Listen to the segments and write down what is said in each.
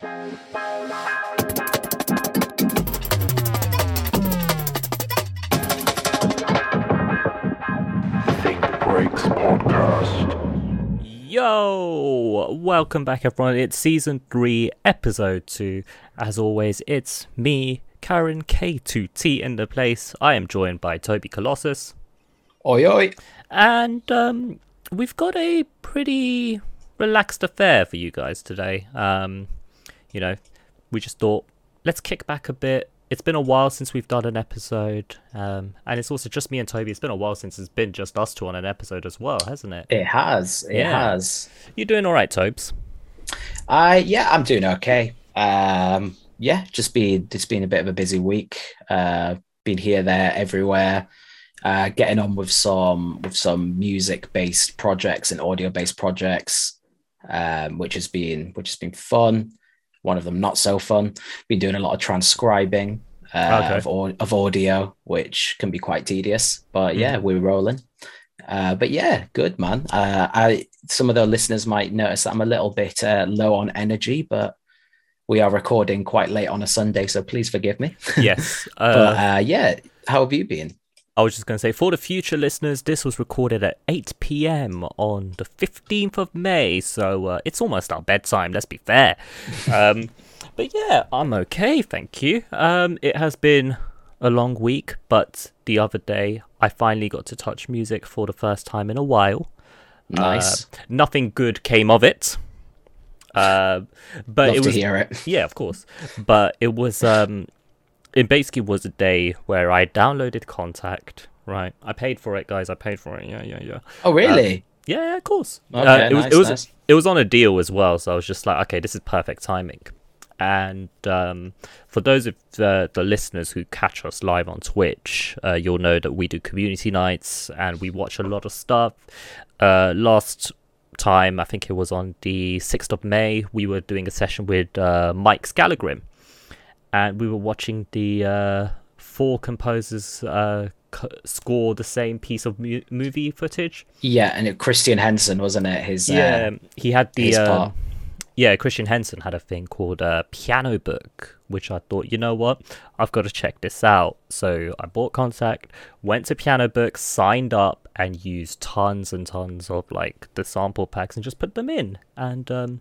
Think Breaks Podcast. Yo! Welcome back, everyone. It's season 3, episode 2. As always, it's me, Karen K2T in the place. I am joined by Toby Colossus. Oi oi. And um, we've got a pretty relaxed affair for you guys today. Um, you know, we just thought, let's kick back a bit. It's been a while since we've done an episode. Um, and it's also just me and Toby. It's been a while since it's been just us two on an episode as well, hasn't it? It has. It Yeah. has. You doing all right, Tobes? Uh yeah, I'm doing okay. Um yeah, just been it's been a bit of a busy week. Uh been here, there, everywhere. Uh getting on with some with some music based projects and audio based projects. Um, which has been which has been fun. One of them not so fun. Been doing a lot of transcribing uh, Okay. of, of audio, which can be quite tedious. But yeah, we're rolling. Uh, but yeah, good man. Uh, I some of the listeners might notice that I'm a little bit uh, low on energy, but we are recording quite late on a Sunday, so please forgive me. Yes. but Uh, uh, yeah, how have you been? I was just going to say, for the future listeners, this was recorded at 8 p.m. on the 15th of May, so uh, it's almost our bedtime, let's be fair. Um, but yeah, I'm okay, thank you. Um, it has been a long week, but the other day I finally got to touch music for the first time in a while. Nice. Uh, nothing good came of it. Uh, but Love it to was hear it. yeah, of course. But it was um it basically was a day where I downloaded Kontakt, right? I paid for it, guys. I paid for it. Yeah, yeah, yeah. Oh, really? Yeah, yeah, of course. Okay, Uh, it was nice, it was nice. it was on a deal as well, so I was just like, okay, this is perfect timing. And um, for those of the, the listeners who catch us live on Twitch, uh, you'll know that we do community nights and we watch a lot of stuff. Uh, last time, I think it was on the 6th of May, we were doing a session with uh, Mike Scalagrim and we were watching the uh, four composers uh, c- score the same piece of mu- movie footage. Yeah, and it, Christian Henson wasn't it? His Yeah, uh, he had the um, yeah Christian Henson had a thing called uh, Piano Book, which I thought, you know what, I've got to check this out. So I bought Kontakt, went to Piano Book, signed up, and used tons and tons of like the sample packs and just put them in. And um,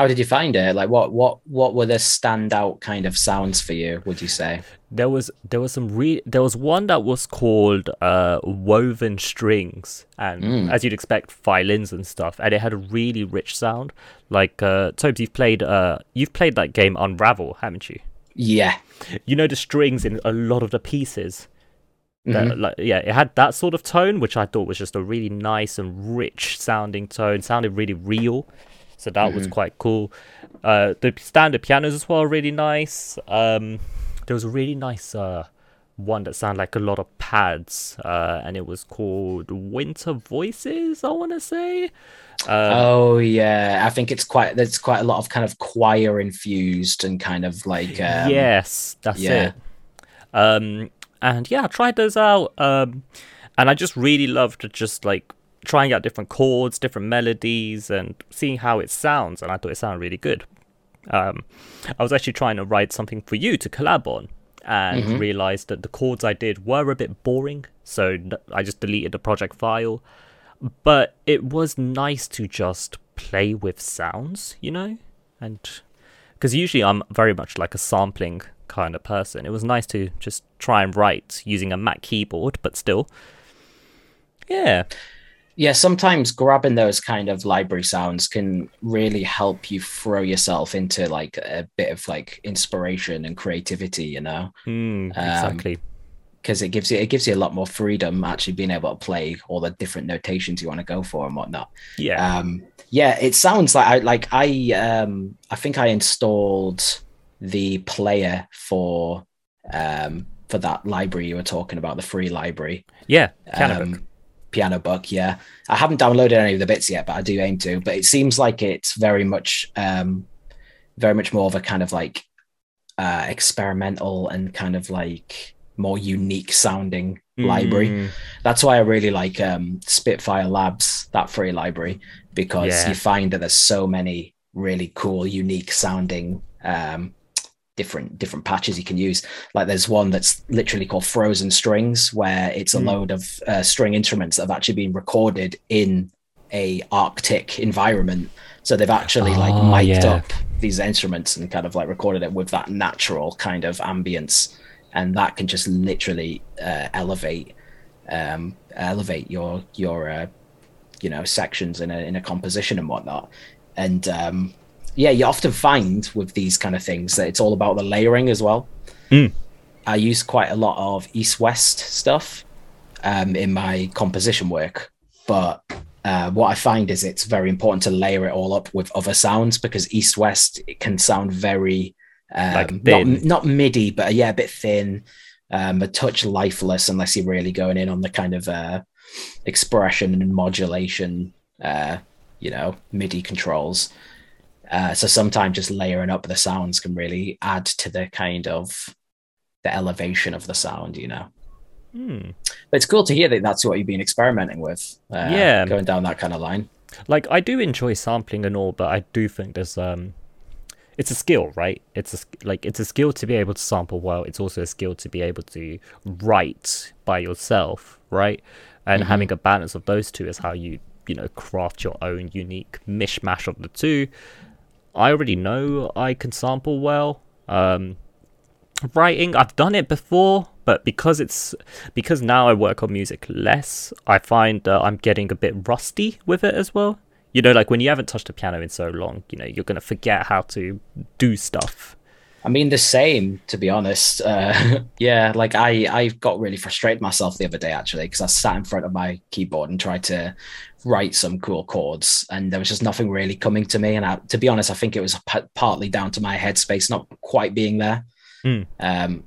How did you find it? Like, what what what were the standout kind of sounds for you? Would you say? there was there was some re- there was one that was called uh woven strings and as you'd expect violins and stuff and it had a really rich sound like uh Tobes you've played uh you've played that game unravel haven't you Yeah, you know the strings in a lot of the pieces that, like, yeah it had that sort of tone which i thought was just a really nice and rich sounding tone sounded really real so that was quite cool uh the standard pianos as well are really nice um there was a really nice uh one that sounded like a lot of pads uh and it was called winter voices i want to say uh, oh yeah, I think it's quite. There's quite a lot of kind of choir infused and kind of like um, yes, that's yeah. it. Um, and yeah, I tried those out. Um, and I just really loved to just like trying out different chords, different melodies, and seeing how it sounds. And I thought it sounded really good. Um, I was actually trying to write something for you to collab on, and realized that the chords I did were a bit boring. So I just deleted the project file. But it was nice to just play with sounds, you know, and because usually I'm very much like a sampling kind of person. It was nice to just try and write using a Mac keyboard, but still, yeah, yeah. Sometimes grabbing those kind of library sounds can really help you throw yourself into like a bit of like inspiration and creativity. You know, mm, exactly. because it gives you it gives you a lot more freedom actually being able to play all the different notations you want to go for and whatnot. yeah, Um, yeah, it sounds like I like I um I think I installed the player for um for that library you were talking about, the free library. yeah, piano Um. Piano book, yeah. I haven't downloaded any of the bits yet, but I do aim to. But it seems like it's very much um very much more of a kind of like uh experimental and kind of like more unique sounding library Mm, that's why I really like um, Spitfire Labs, that free library, because Yeah. you find that there's so many really cool, unique sounding um, different different patches you can use. Like there's one that's literally called Frozen Strings, where it's a Mm. load of uh, string instruments that have actually been recorded in a Arctic environment. So they've actually like Oh, mic'd yeah. up these instruments and kind of like recorded it with that natural kind of ambience, and that can just literally uh, elevate um, elevate your your uh, you know sections in a in a composition and whatnot. And um, yeah, you often find with these kind of things that it's all about the layering as well. Mm. I use quite a lot of EastWest stuff um, in my composition work, but uh, what I find is it's very important to layer it all up with other sounds because EastWest it can sound very um, Like not not MIDI, but yeah, a bit thin, um, a touch lifeless unless you're really going in on the kind of uh, expression and modulation, uh, you know, MIDI controls. Uh, so sometimes just layering up the sounds can really add to the kind of the elevation of the sound, you know. Hmm. But it's cool to hear that that's what you've been experimenting with. Uh, Yeah. going down that kind of line. like I do enjoy sampling and all, but I do think there's um, it's a skill, right? It's a like it's a skill to be able to sample well. It's also a skill to be able to write by yourself, right? And Mhm. having a balance of those two is how you you know craft your own unique mishmash of the two. I already know I can sample well. Um, writing i've done it before but because it's because now i work on music less i find uh, i'm getting a bit rusty with it as well you know like when you haven't touched a piano in so long you know you're gonna forget how to do stuff I mean, the same, to be honest. Uh, yeah, like I, I got really frustrated myself the other day actually because I sat in front of my keyboard and tried to write some cool chords, and there was just nothing really coming to me. And I, to be honest, I think it was p- partly down to my headspace not quite being there. Hmm. Um,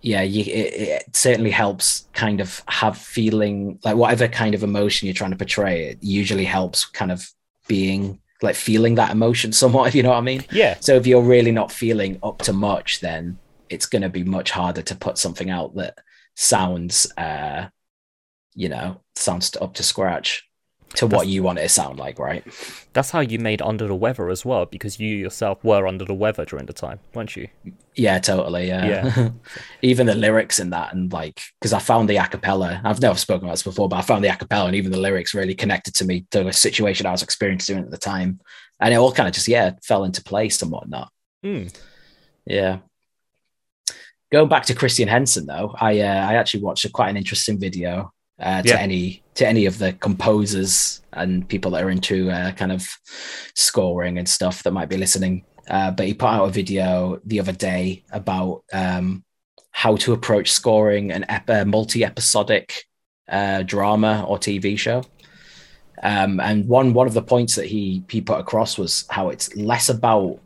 yeah, you, it, it certainly helps kind of have feeling like whatever kind of emotion you're trying to portray. It usually helps kind of being like feeling that emotion somewhat, if you know what I mean. yeah So if you're really not feeling up to much, then it's going to be much harder to put something out that sounds, uh, you know, sounds up to scratch to what That's- you want it to sound like, right? that's how you made under the weather as well because you yourself were under the weather during the time weren't you Yeah, totally. Yeah. Yeah. even the lyrics in that, and like, because I found the acapella. I've never spoken about this before, but I found the acapella, and even the lyrics really connected to me to a situation I was experiencing at the time, and it all kind of just yeah fell into place and whatnot. Hmm. Yeah. Going back to Christian Henson though, I uh, I actually watched a, quite an interesting video uh, to Yeah. any to any of the composers and people that are into uh, kind of scoring and stuff that might be listening. Uh, but he put out a video the other day about um, how to approach scoring an ep- a multi-episodic uh, drama or TV show. Um, and one one of the points that he he put across was how it's less about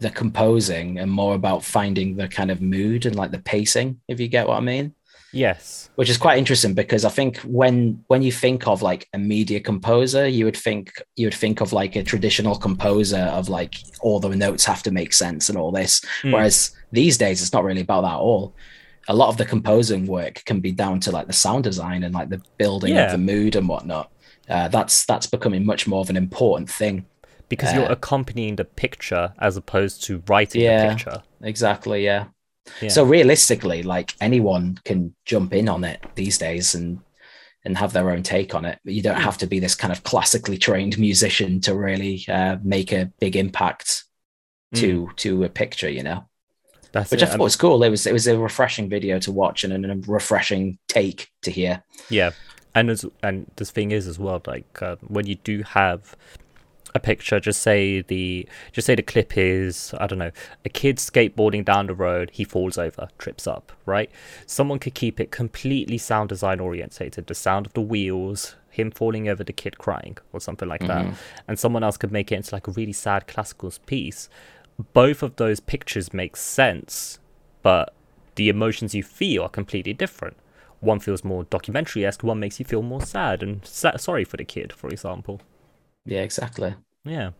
the composing and more about finding the kind of mood and like the pacing, if you get what I mean. Yes Which is quite interesting because I think when when you think of like a media composer, you would think you would think of like a traditional composer of like all the notes have to make sense and all this. Hmm. Whereas these days it's not really about that at all. A lot of the composing work can be down to like the sound design and like the building Yeah. of the mood and whatnot. Uh, that's that's becoming much more of an important thing. because you're Uh, accompanying the picture as opposed to writing Yeah. the picture Exactly, yeah. Yeah. So realistically, like anyone can jump in on it these days and and have their own take on it. You don't have to be this kind of classically trained musician to really uh, make a big impact to to a picture, you know. that's Which it. I thought was cool. It was it was a refreshing video to watch and, and a refreshing take to hear. Yeah, and as and the thing is as well, like uh, when you do have a picture, just say the just say the clip is I don't know a kid skateboarding down the road, he falls over, trips up, right? Someone could keep it completely sound design orientated, the sound of the wheels, him falling over, the kid crying, or something like that, mm-hmm. and someone else could make it into like a really sad classical piece. Both of those pictures make sense, but the emotions you feel are completely different one feels more documentary esque, one makes you feel more sad and sa- sorry for the kid, for example. Yeah, exactly. Yeah.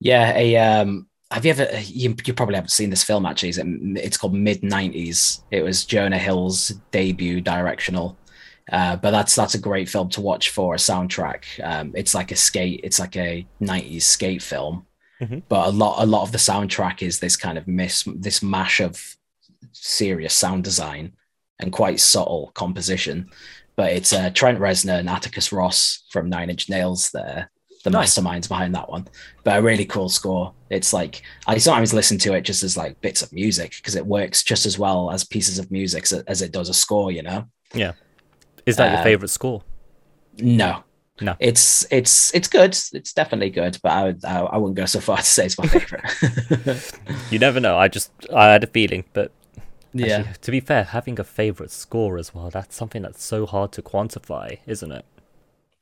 Yeah, a um have you ever you, you probably haven't seen this film actually is it, it's called mid 90s it was jonah hill's debut directional Uh, but that's that's a great film to watch for a soundtrack. Um, it's like a skate, it's like a '90s skate film, Mhm. but a lot a lot of the soundtrack is this kind of miss this mash of serious sound design and quite subtle composition. But it's uh, Trent Reznor and Atticus Ross from Nine Inch Nails. There, the Nice. masterminds behind that one. But a really cool score. It's like I sometimes listen to it just as like bits of music because it works just as well as pieces of music as, as it does a score. You know. Yeah. Is that your Uh, favorite score? No. No. It's it's it's good. It's definitely good, but I would I, I wouldn't go so far to say it's my favorite. You never know. I just I had a feeling, but yeah. actually, to be fair, having a favorite score as well, that's something that's so hard to quantify, isn't it?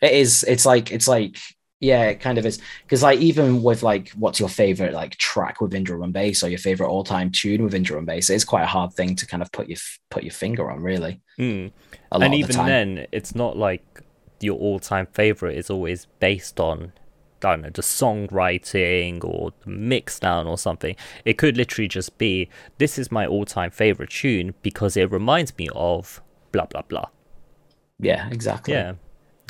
It is it's like it's like yeah, it kind of is. Because like even with like what's your favorite like track within drum and bass or your favorite all-time tune within drum and bass, it's quite a hard thing to kind of put your put your finger on, really. Mm. And of the even then, it's not like your all-time favorite is always based on I don't know the songwriting or the mix down or something. It could literally just be this is my all-time favorite tune because it reminds me of blah blah blah. Yeah, exactly. Yeah.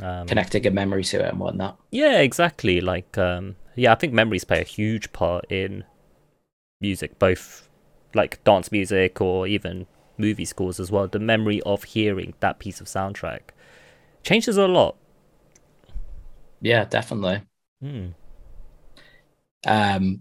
Um, Connecting a memory to it and whatnot. Yeah, exactly. Like, um, yeah, I think memories play a huge part in music, both like dance music or even movie scores as well. The memory of hearing that piece of soundtrack changes a lot. Yeah, definitely. Hmm. Um,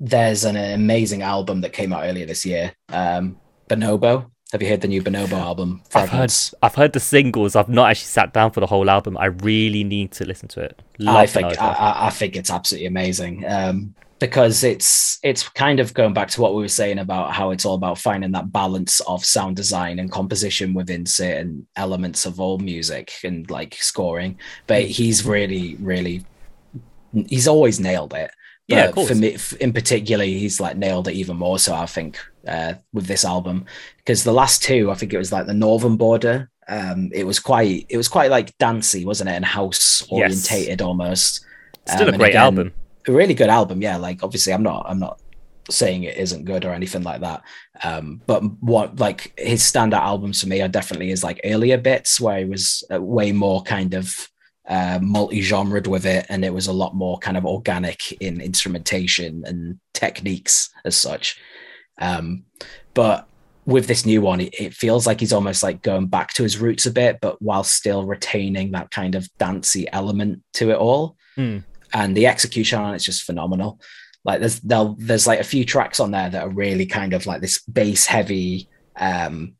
there's an amazing album that came out earlier this year. Um, Bonobo. Have you heard the new Bonobo album? I've heard, I've heard the singles. I've not actually sat down for the whole album. I really need to listen to it. I think I- I think it's absolutely amazing. Um, because it's it's kind of going back to what we were saying about how it's all about finding that balance of sound design and composition within certain elements of all music and like scoring. But he's really, really he's always nailed it. Yeah, of course. For me, in particular, he's like nailed it even more. So I think uh, with this album, because the last two, I think it was like the Northern Border. Um, it was quite, it was quite like dancey, wasn't it, and house Yes. orientated almost. Still Um, a great again, album. A really good album, yeah. Like obviously, I'm not, I'm not saying it isn't good or anything like that. Um, but what like his standout albums for me are definitely his like earlier bits where he was uh, way more kind of uh, multi-genred with it, and it was a lot more kind of organic in instrumentation and techniques as such. Um, but with this new one, it, feels like he's almost like going back to his roots a bit, but while still retaining that kind of dancey element to it all. Hmm. And the execution on it's just phenomenal. Like there's there's like a few tracks on there that are really kind of like this bass heavy um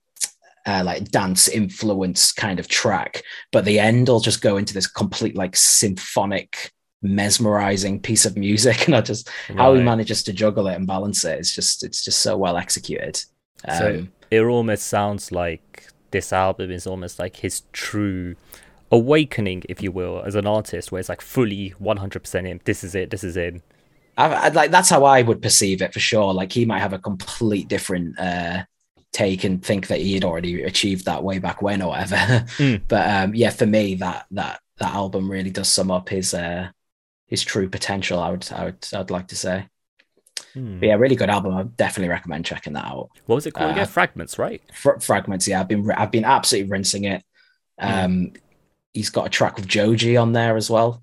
uh, like dance influence kind of track, but the end will just go into this complete like symphonic, mesmerizing piece of music, and I just how he manages to juggle it and balance it. It's just it's just so well executed. Um, So it almost sounds like this album is almost like his true awakening, if you will, as an artist, where it's like fully 100% in. This is it. This is it. I, I like that's how I would perceive it for sure. Like he might have a complete different uh, take and think that he had already achieved that way back when or whatever. Mm. But um, yeah, for me, that that that album really does sum up his uh, his true potential. I would I would I'd like to say. Hmm. But yeah, really good album. I definitely recommend checking that out. What was it called Uh, again? Fragments, right? Fr- Fragments. Yeah, I've been I've been absolutely rinsing it. Um, he's got a track with Joji on there as well.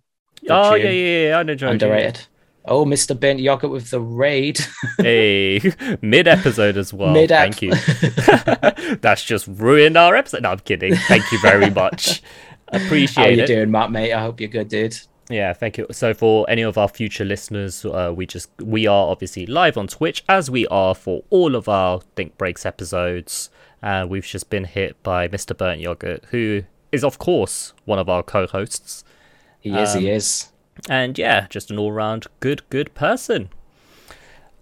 Oh, yeah, yeah, yeah. I know Joji. Underrated. Oh, Mr. Bent Yogurt with the raid. Hey, mid episode as well. Mid-ep. Thank you. That's just ruined our episode. No, I'm kidding. Thank you very much. Appreciate it. How you it. doing, Matt? Mate, I hope you're good, dude. Yeah, thank you. So for any of our future listeners, uh, we just we are obviously live on Twitch as we are for all of our Think Breaks episodes. And we've just been hit by Mr. Burnt Yogurt, who is of course one of our co-hosts. He is. he Um, is. and yeah, just an all-round good, good person.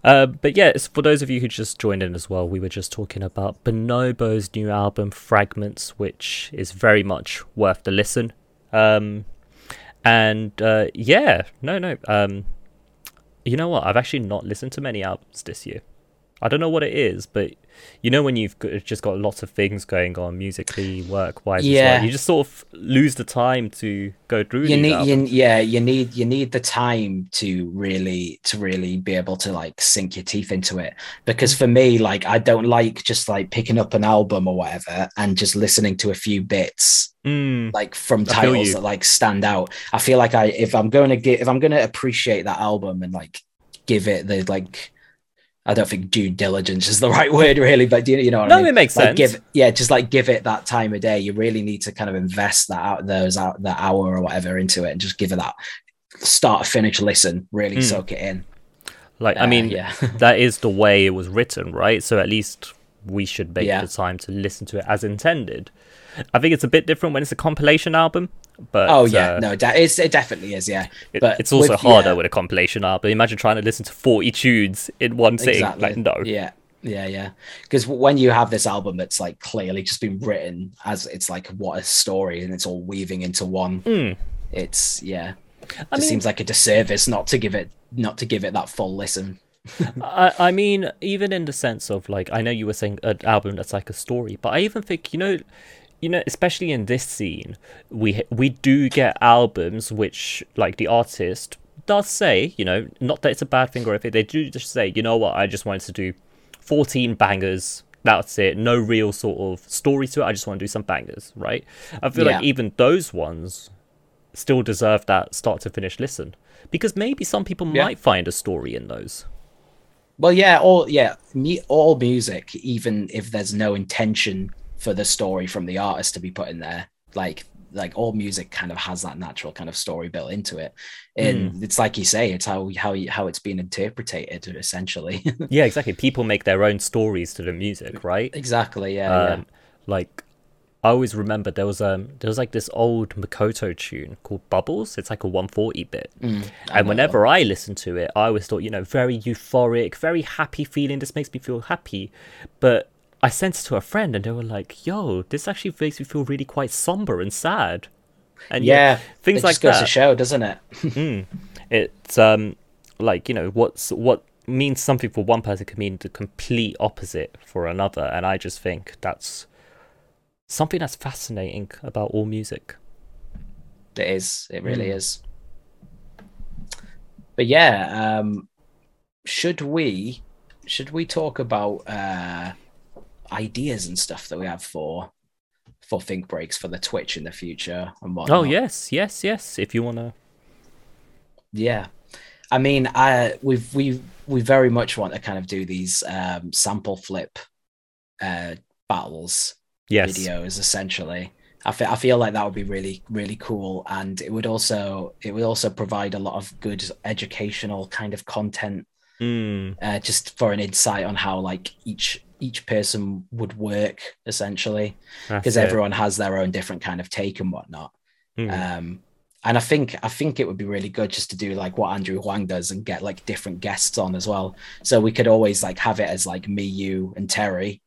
Uh, but yeah, it's for those of you who just joined in as well, we were just talking about Bonobo's new album Fragments, which is very much worth the listen. Um, and uh, yeah, no, no. Um, you know what? I've actually not listened to many albums this year. I don't know what it is, but you know when you've got, just got lots of things going on musically, work wise, Yeah. well, you just sort of lose the time to go through. you need you, yeah you need you need the time to really to really be able to like sink your teeth into it. Because for me like i don't like just like picking up an album or whatever and just listening to a few bits Mm, like from titles that like stand out. I feel like i if i'm going to get if i'm going to appreciate that album and like give it the like i don't think due diligence is the right word really but do you, you know what no, I mean? it makes like sense. give yeah just like give it that time of day you really need to kind of invest that out those out that hour or whatever into it and just give it that start finish listen really Mm. soak it in like, I Uh, mean, yeah that is the way it was written, right? So at least we should make Yeah. the time to listen to it as intended. I think it's a bit different when it's a compilation album, but oh yeah uh, no it definitely is yeah it- but it's also with- harder yeah. with a compilation album. Imagine trying to listen to forty tunes in one sitting. Like, no, Yeah. Yeah, yeah. Because when you have this album that's like clearly just been written as it's like what a story and it's all weaving into one, Mm. it's yeah. It mean- seems like a disservice not to give it not to give it that full listen. I, I mean, even in the sense of like, I know you were saying an album that's like a story, but I even think you know, you know, especially in this scene, we we do get albums which like the artist does say, you know, not that it's a bad thing or anything. They do just say, you know what, I just wanted to do fourteen bangers. That's it. No real sort of story to it. I just want to do some bangers, right? I feel like even those ones still deserve that start to finish listen because maybe some people Yeah. might find a story in those. Well, yeah, all yeah, me, all music, even if there's no intention for the story from the artist to be put in there, like like all music kind of has that natural kind of story built into it, and it's like you say, it's how how how it's been interpreted essentially. Yeah, exactly. People make their own stories to the music, right? exactly, yeah, yeah. Um, like I always remember there was um there was like this old Makoto tune called Bubbles. It's like a 140 bit. Mm, and whenever I listened to it, I always thought, you know, very euphoric, very happy feeling. This makes me feel happy. But I sent it to a friend and they were like, yo, this actually makes me feel really quite somber and sad. And yeah, things it like just goes that. to show, doesn't it? Mm. It's um like you know what's what means something for one person can mean the complete opposite for another, and I just think that's something that's fascinating about all music. It is. It really Mm. is. But yeah, um, should we should we talk about uh, ideas and stuff that we have for for think breaks for the Twitch in the future and whatnot? Oh yes, yes, yes. If you wanna, Yeah. I mean, I we've we we very much want to kind of do these um, sample flip uh, battles yes, videos essentially. I feel I feel like that would be really really cool, and it would also it would also provide a lot of good educational kind of content, Mm, uh, just for an insight on how like each each person would work essentially, because everyone has their own different kind of take and whatnot. Mm. Um, and I think I think it would be really good just to do like what Andrew Huang does and get like different guests on as well. So we could always like have it as like me, you, and Terry,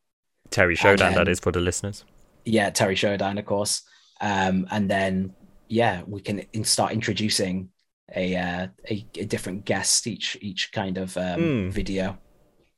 Terry Showdown, and that then- is for the listeners. yeah, Terry Showdown, of course. Um, and then yeah, we can in- start introducing a, uh, a a different guest each each kind of um, Mm. video.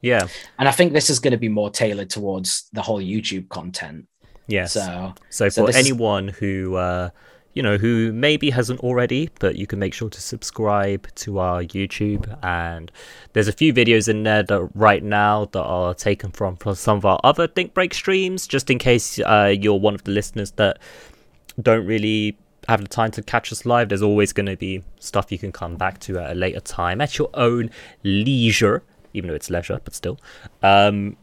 Yeah, And I think this is going to be more tailored towards the whole YouTube content. yes. So So, So for is- anyone who uh, you know who maybe hasn't already, but you can make sure to subscribe to our YouTube. And there's a few videos in there that right now that are taken from, from some of our other Think Break streams, just in case uh, you're one of the listeners that don't really have the time to catch us live. There's always going to be stuff you can come back to at a later time at your own leisure, even though it's leisure, but still. Um,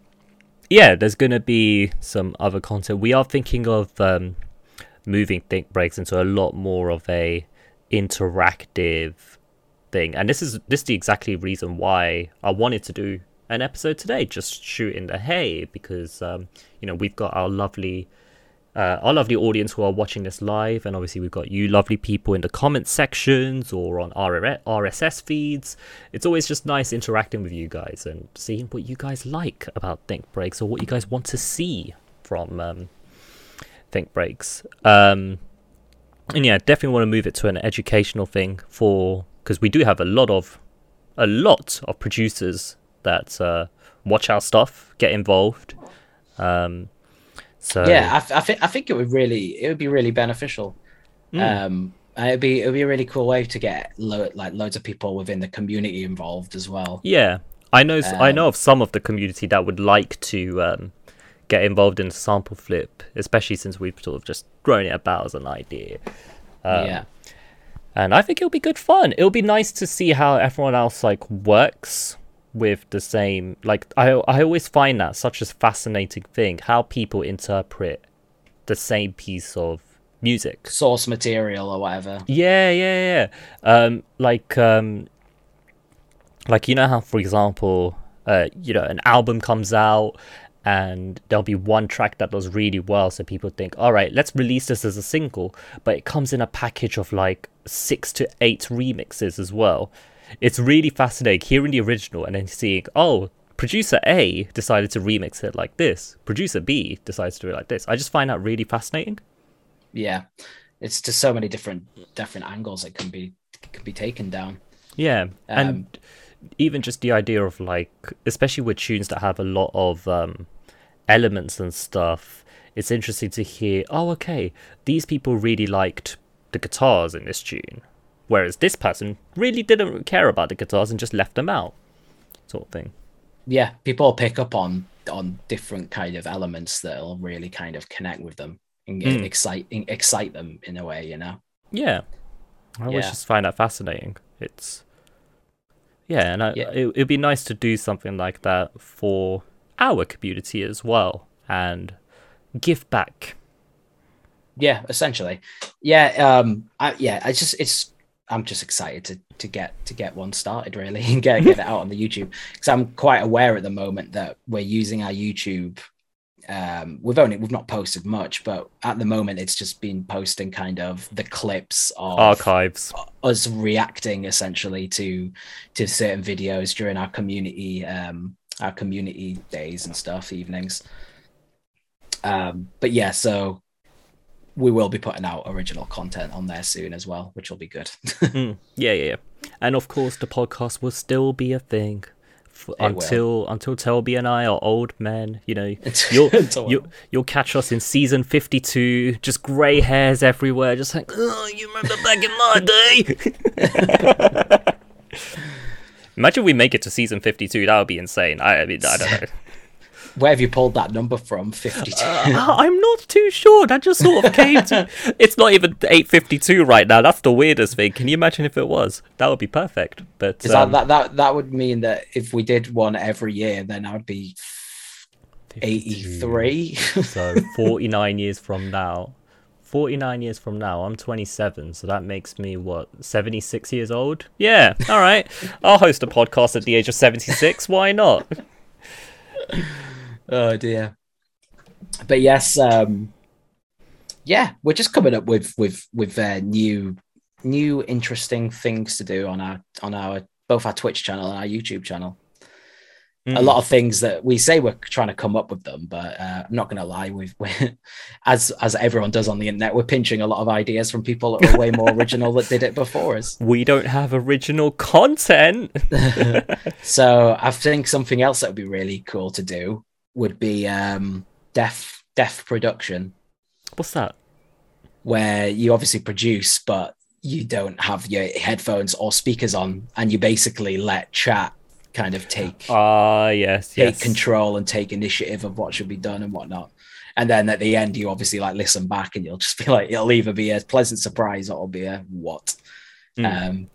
yeah, there's going to be some other content. We are thinking of um, moving Think Breaks into a lot more of a interactive thing, and this is this is the exactly reason why I wanted to do an episode today, just shooting the hay because um, you know we've got our lovely. Uh, our lovely audience who are watching this live, and obviously we've got you lovely people in the comment sections or on RSS feeds. It's always just nice interacting with you guys and seeing what you guys like about Think Breaks or what you guys want to see from um, Think Breaks. Um, and yeah, definitely want to move it to an educational thing for because we do have a lot of a lot of producers that uh, watch our stuff, get involved. Um, so yeah, I, th- I think I think it would really it would be really beneficial. Mm. Um, and it'd be it'd be a really cool way to get lo- like loads of people within the community involved as well. Yeah, I know. s I Um, know of some of the community that would like to um, get involved in sample flip, especially since we've sort of just thrown it about as an idea. Um, yeah, and I think it'll be good fun. It'll be nice to see how everyone else like works with the same. Like I, I always find that such a fascinating thing how people interpret the same piece of music. source material or whatever. Yeah, yeah, yeah. Um, like, um, like you know how, for example, uh, you know, an album comes out and there'll be one track that does really well, so people think, all right, let's release this as a single, but it comes in a package of like six to eight remixes as well. It's really fascinating hearing the original and then seeing, oh, producer A decided to remix it like this, producer B decides to do it like this. I just find that really fascinating. Yeah, it's just so many different different angles that can be can be taken down. Yeah, and Um, even just the idea of like, especially with tunes that have a lot of um, elements and stuff, it's interesting to hear. Oh, okay, these people really liked the guitars in this tune, whereas this person really didn't care about the guitars and just left them out, sort of thing. Yeah, people pick up on on different kind of elements that'll really kind of connect with them and Mm. excite excite them in a way. You know. Yeah, I always Yeah. just find that fascinating. It's yeah, and I, Yeah. It, it'd be nice to do something like that for our community as well and give back. Yeah, essentially. Yeah, um I yeah, I just it's I'm just excited to to get to get one started really and get get it out on the YouTube because I'm quite aware at the moment that we're using our YouTube um we've only we've not posted much but at the moment it's just been posting kind of the clips of Archives. us reacting essentially to to certain videos during our community um our community days and stuff evenings um but yeah so we will be putting out original content on there soon as well which will be good Mm, yeah, yeah, yeah. And of course, the podcast will still be a thing f- will. until until Toby and I are old men. You know, you'll Until- you you'll catch us in season fifty two, just grey hairs everywhere, just like, oh, you remember back in my day. Imagine we make it to season fifty two. That would be insane. I, I mean, I don't know. Where have you pulled that number from 52 Uh, I'm not too sure. That just sort of came to. It's not even 8:52 right now. That's the weirdest thing. Can you imagine if it was? That would be perfect. But Is um, that, that that that would mean that if we did one every year then i would be 83 So 49 years from now, 49 years from now, I'm 27. So that makes me what 76 years old. Yeah. All right. I'll host a podcast at the age of 76. Why not? Oh dear. But yes, um yeah, we're just coming up with with with uh, new new interesting things to do on our on our both our Twitch channel and our YouTube channel. A Mm. lot of things that we say we're trying to come up with them, but uh, I'm not going to lie. We've, we as as everyone does on the internet, we're pinching a lot of ideas from people that are way more original that did it before us. We don't have original content. so I think something else that would be really cool to do would be um, deaf deaf production. What's that? where you obviously produce, but you don't have your headphones or speakers on, and you basically let chat kind of take Ah, yes, take yes. control and take initiative of what should be done and whatnot. And then at the end, you obviously like listen back, and you'll just be like, it'll either be a pleasant surprise or it'll be a what. Mm. Um,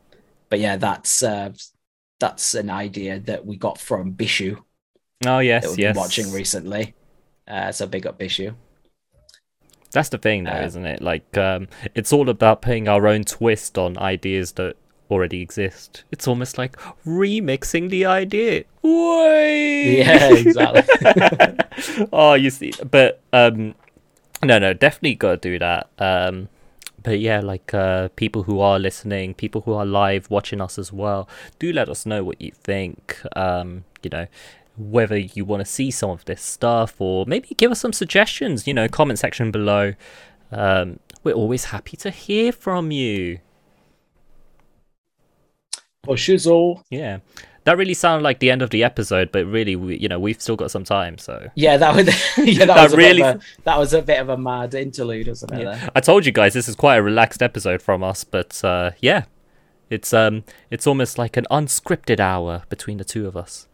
but yeah, that's uh, that's an idea that we got from Bishu oh, yes, yes. been watching recently. Uh, so big up Bishu. That's the thing, though, Uh, isn't it? Like, um, it's all about putting our own twist on ideas that already exist. It's almost like remixing the idea. Way. Yeah, exactly. oh, you see, but um, no, no, definitely gotta do that. Um, but yeah, like uh, people who are listening, people who are live watching us as well, do let us know what you think. Um, you know, whether you want to see some of this stuff or maybe give us some suggestions. You know, comment section below. Um, we're always happy to hear from you. For shizzle. Yeah. That really sounded like the end of the episode, but really, we, you know, we've still got some time. So Yeah, that was yeah, that, That was really- a, that was a bit of a mad interlude, wasn't it? there? I told you guys this is quite a relaxed episode from us, but uh, yeah, it's um, it's almost like an unscripted hour between the two of us.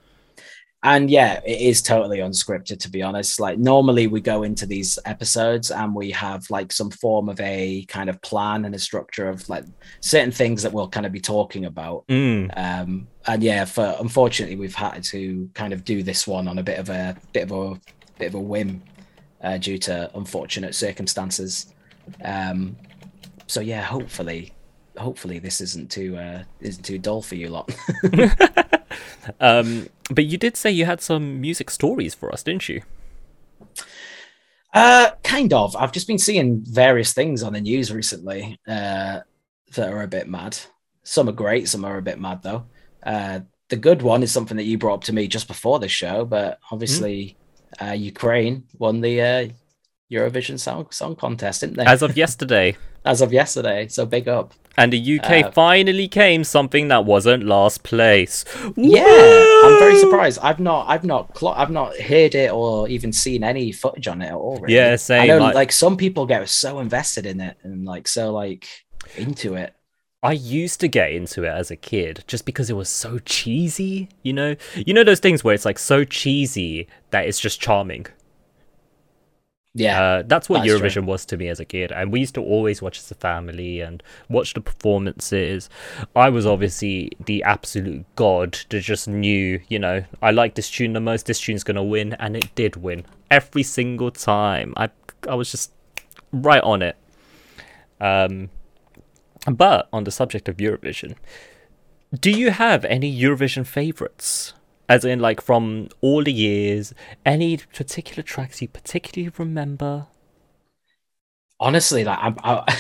And yeah, it is totally unscripted to be honest. Like normally we go into these episodes and we have like some form of a kind of plan and a structure of like certain things that we'll kind of be talking about. Mm. Um, and yeah, for unfortunately we've had to kind of do this one on a bit of a bit of a bit of a whim uh, due to unfortunate circumstances. Um, so yeah, hopefully, hopefully this isn't too uh, isn't too dull for you lot. Um, but you did say you had some music stories for us, didn't you? Uh, kind of. I've just been seeing various things on the news recently uh, that are a bit mad. Some are great, some are a bit mad though. Uh, the good one is something that you brought up to me just before the show, but obviously, uh, Ukraine won the uh, Eurovision Song Song Contest, didn't they? As of yesterday, As of yesterday, so big up. and the UK Uh, finally came something that wasn't last place. Yeah, I'm very surprised. I've not, I've not, clo- I've not heard it or even seen any footage on it at all. Really. Yeah, I same. know, I- like some people get so invested in it and like so like into it. I used to get into it as a kid just because it was so cheesy, you know? You know those things where it's like so cheesy that it's just charming. Yeah, Uh, that's what. Eurovision was to me as a kid, and we used to always watch as a family and watch the performances. I was obviously the absolute god that just knew, you know, I like this tune the most. This tune's gonna win, and it did win every single time. I I was just right on it. Um, but on the subject of Eurovision, do you have any Eurovision favorites? as in like from all the years any particular tracks you particularly remember honestly like i'm I,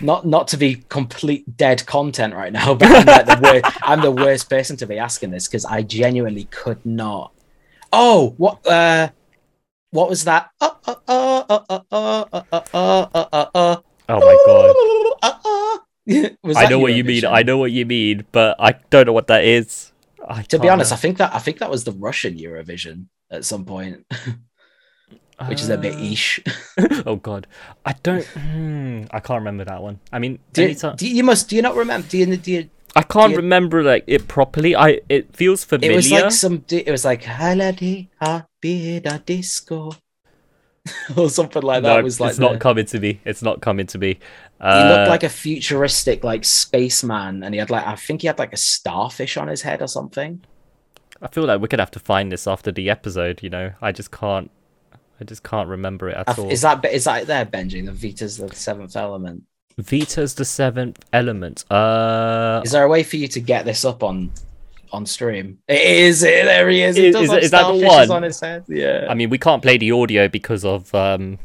not not to be complete dead content right now but I'm, like the worst, I'm the worst person to be asking this because i genuinely could not oh what uh what was that oh my god i know what you mean i know what you mean but i don't know what that is I To be honest, I think that I think that was the Russian Eurovision at some point, which is a bit Uh, ish. oh god, I don't. Hmm, I can't remember that one. I mean, Do, anytime- do you, you must do you not remember? Do you, do you I can't you- remember like it properly. I it feels familiar. It was like some. It was like "Haladi Habida Disco," or something like that. no, was like it's not coming to me. It's not coming to me. he Uh, looked like a futuristic like spaceman, and he had like I think he had like a starfish on his head or something. I feel like we're gonna have to find this after the episode. You know, I just can't. I just can't remember it at all. Is that is that there, Benji? The Vitas the seventh element. Vitas the seventh element. Uh, Is there a way for you to get this up on on stream? It is. It, there he is. He Is- does is have it- is that the one? on his head? Yeah. I mean, we can't play the audio because of um,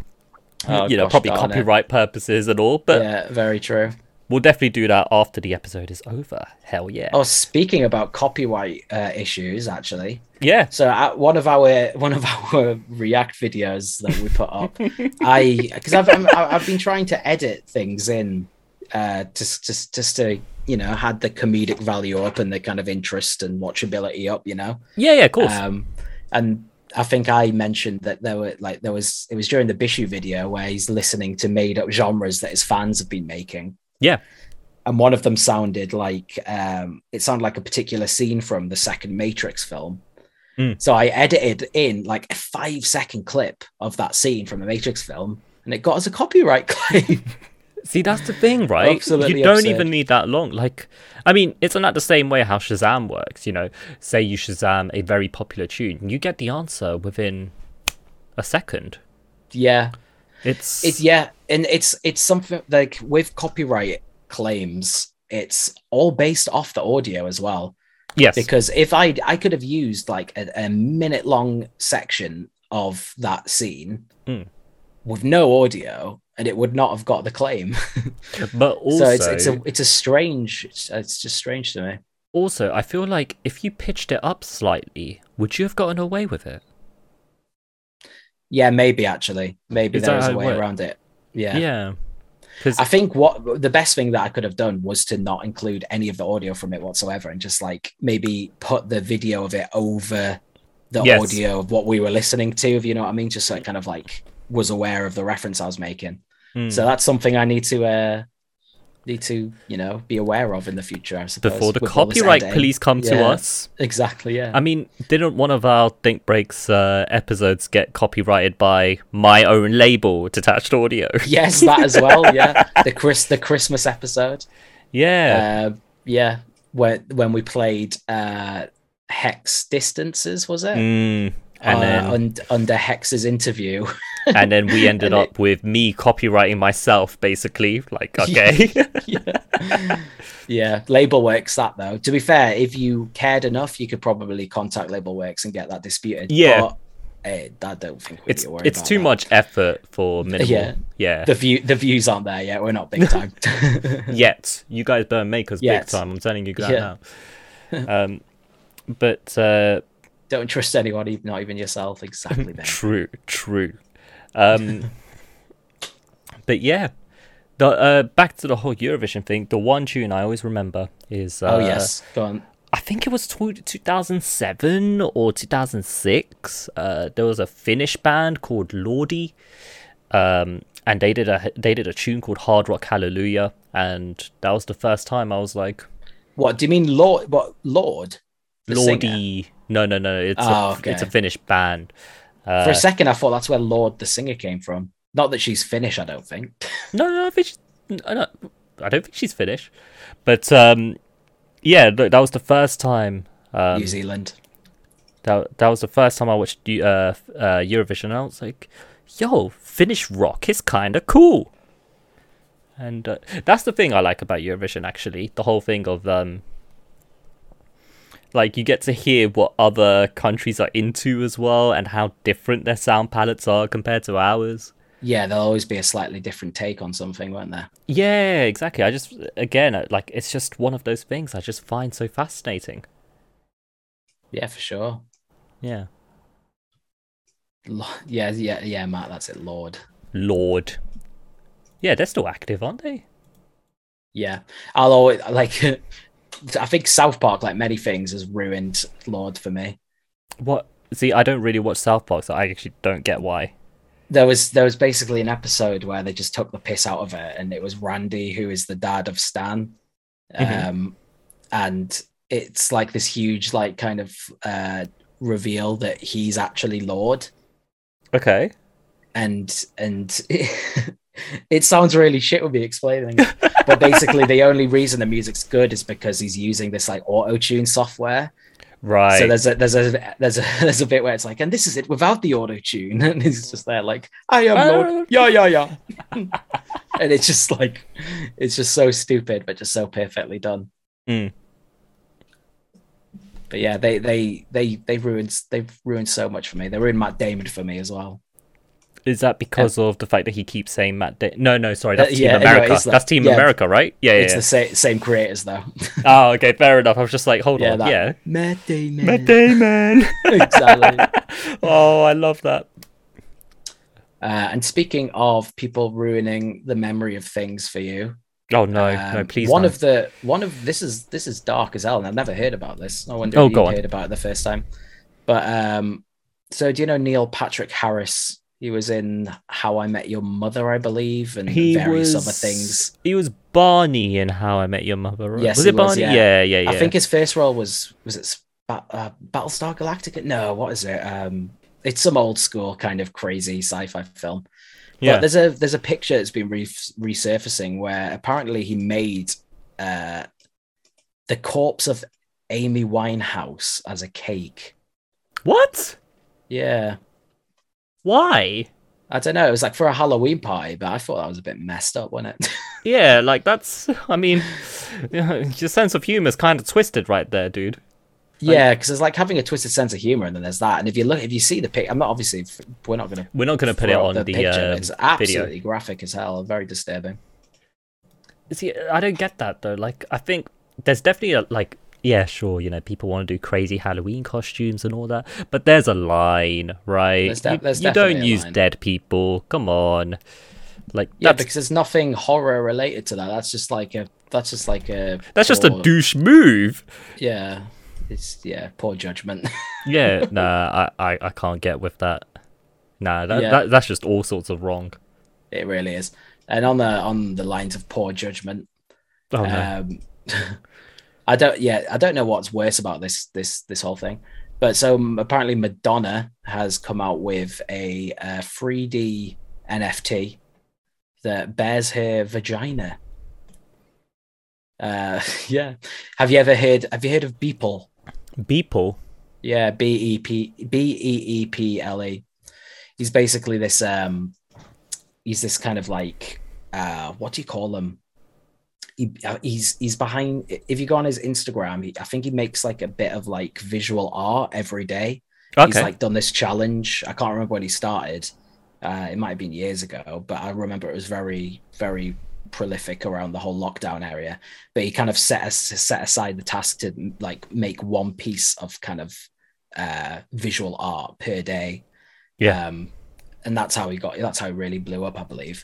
Oh, you know, gosh probably darn it. copyright purposes and all. But yeah, very true. we'll definitely do that after the episode is over. Hell yeah! Oh, speaking about copyright uh, issues, actually, yeah. So uh, one of our one of our React videos that we put up, I because I've I'm- I've been trying to edit things in, uh, just just just to you know had the comedic value up and the kind of interest and watchability up, you know. Yeah, yeah, of course. Um, and I think I mentioned that there were like there was it was during the Bishu video where he's listening to made up genres that his fans have been making. Yeah. And one of them sounded like um it sounded like a particular scene from the second Matrix film. Mm. So I edited in like a five second clip of that scene from the Matrix film and it got us a copyright claim. See, that's the thing, right? Absolutely you don't absurd. even need that long. Like, I mean, it's not that the same way how Shazam works? You know, say you Shazam a very popular tune, you get the answer within a second. yeah. It's It's yeah, and it's it's something like with copyright claims, it's all based off the audio as well. yes, because if I I could have used like a, a minute long section of that scene Mm. with no audio and it would not have got the claim. but also, so it's it's a it's a strange it's, it's just strange to me. also, I feel like if you pitched it up slightly, would you have gotten away with it? Yeah, maybe actually. Maybe Is there that is a way around it. Yeah. Yeah. 'Cause- I think what the best thing that I could have done was to not include any of the audio from it whatsoever, and just like maybe put the video of it over the Yes. audio of what we were listening to. If you know what I mean, just so it kind of like was aware of the reference I was making. Mm. So that's something I need to uh need to you know be aware of in the future. I suppose before the with all this copyright police come to us. Exactly. Yeah. I mean, didn't one of our Think Breaks uh, episodes get copyrighted by my own label, Detached Audio? yes, that as well. Yeah. The Chris the Christmas episode. yeah. uh, yeah, when when we played uh, Hex Distances, was it? Mm. And Uh, then un- under Hex's interview. and then we ended and it- up with me copyrighting myself, basically. Like, okay. yeah. yeah, LabelWorx that though. To be fair, if you cared enough, you could probably contact LabelWorx and get that disputed. Yeah. but, eh, I don't think it's it's too that. much effort for minimal. Yeah. Yeah. The view, the views aren't there yet. We're not big time. Yet you guys don't make us Yet. big time. I'm telling you that Yeah. now. Um, but uh, don't trust anyone, not even yourself. Exactly. Ben. True, true. Um, but yeah, the uh, back to the whole Eurovision thing. The one tune I always remember is uh, oh yes, go on. I think it was tw 2007 or 2006. Uh, there was a Finnish band called Lordi, um, and they did a they did a tune called Hard Rock Hallelujah, and that was the first time I was like, What do you mean, Lorde? What Lorde? The singer? No, no, no. It's Oh, a it's a. Finnish band. Uh, For a second, I thought that's where Lorde the singer came from. Not that she's Finnish, I don't think. No, no, I think she's, I don't. I don't think she's Finnish, but um, yeah, look, that was the first time. Um, New Zealand. that that was the first time I watched uh, uh, Eurovision. And I was like, "Yo, Finnish rock is kind of cool." And uh, that's the thing I like about Eurovision. Actually, the whole thing of um, like you get to hear what other countries are into as well, and how different their sound palettes are compared to ours. Yeah, there'll always be a slightly different take on something, won't there? Yeah, exactly. I just again like it's just one of those things I just find so fascinating. Yeah, for sure. Yeah. Yeah, yeah, yeah, Matt, that's it, Lord. Lord. Yeah, they're still active, aren't they? Yeah. I'll always like I think South Park, like many things, has ruined Lorde for me. What? See, I don't really watch South Park, so I actually don't get why. There was there was basically an episode where they just took the piss out of it, and it was Randy who is the dad of Stan, Mhm. um, and it's like this huge like kind of uh, reveal that he's actually Lorde, Okay. and and it sounds really shit with me explaining, it. but basically the only reason the music's good is because he's using this like auto tune software. Right. So there's a there's a there's a there's a bit where it's like, and this is it without the auto tune, and it's just there like, I am Lorde, yeah yeah yeah, and it's just like, it's just so stupid, but just so perfectly done. Mm. But yeah, they they they they ruined they've ruined so much for me. They ruined Matt Damon for me as well. Is that because of the fact that he keeps saying Matt? Da- no, no, sorry, that's Uh, Team yeah, America. that's Team yeah. America, right? Yeah, yeah. it's yeah. the same same creators though. Oh, okay, fair enough. I was just like, hold yeah, on, that- yeah. Matt Damon. Matt Damon. exactly. oh, I love that. Uh, and speaking of people ruining the memory of things for you, Oh no, no, Um, please. One no. of the one of this is this is dark as hell, and I've never heard about this. I wonder Oh, if you on. heard about it the first time. But um, so do you know Neil Patrick Harris? He was in How I Met Your Mother, I believe, and he various was other things. He was Barney in How I Met Your Mother. Right? Yes, was it was, Barney? yeah. yeah, yeah, yeah. I think his first role was was it uh, Battlestar Galactica? No, what is it? Um, it's some old school kind of crazy sci-fi film. yeah. But there's a there's a picture that's been re- resurfacing where apparently he made uh, the corpse of Amy Winehouse as a cake. What? Yeah, Why? I don't know. It was like for a Halloween party, but I thought that was a bit messed up, wasn't it? Yeah, like that's. I mean, your sense of humor is kind of twisted right there, dude. yeah, because it's like having a twisted sense of humor, and then there's that. And if you look, if you see the pic, I'm not obviously we're not going to We're not going to put it on the, uh, it's video. absolutely graphic as hell, very disturbing. See, I don't get that though. Like, I think there's definitely a like. Yeah, sure. You know, people want to do crazy Halloween costumes and all that, but there's a line, right? There's de- you there's you don't use line. dead people. Come on. Like Yeah, that's because there's nothing horror related to that. That's just like a. That's just like a. that's just a douche move. Yeah, it's yeah, poor judgment. Yeah, nah, I, I, I can't get with that. Nah, that, Yeah. that that's just all sorts of wrong. it really is. And on the on the lines of poor judgment, Oh no. um, I don't. Yeah, I don't know what's worse about this this this whole thing. But so um, apparently Madonna has come out with a, uh 3D NFT that bears her vagina. Uh, yeah. Have you ever heard? Have you heard of Beeple? Beeple. Yeah, B E P B E E P L E. He's basically this um he's this kind of like uh what do you call him? He, uh, he's he's behind if you go on his Instagram, he, I think he makes like a bit of like visual art every day. He's like done this challenge. I can't remember when he started. Uh, it might have been years ago, but I remember it was very, very prolific around the whole lockdown area. But he kind of set as, set aside the task to like make one piece of kind of uh, visual art per day. Yeah. Um, and that's how he got. That's how he really blew up, I believe.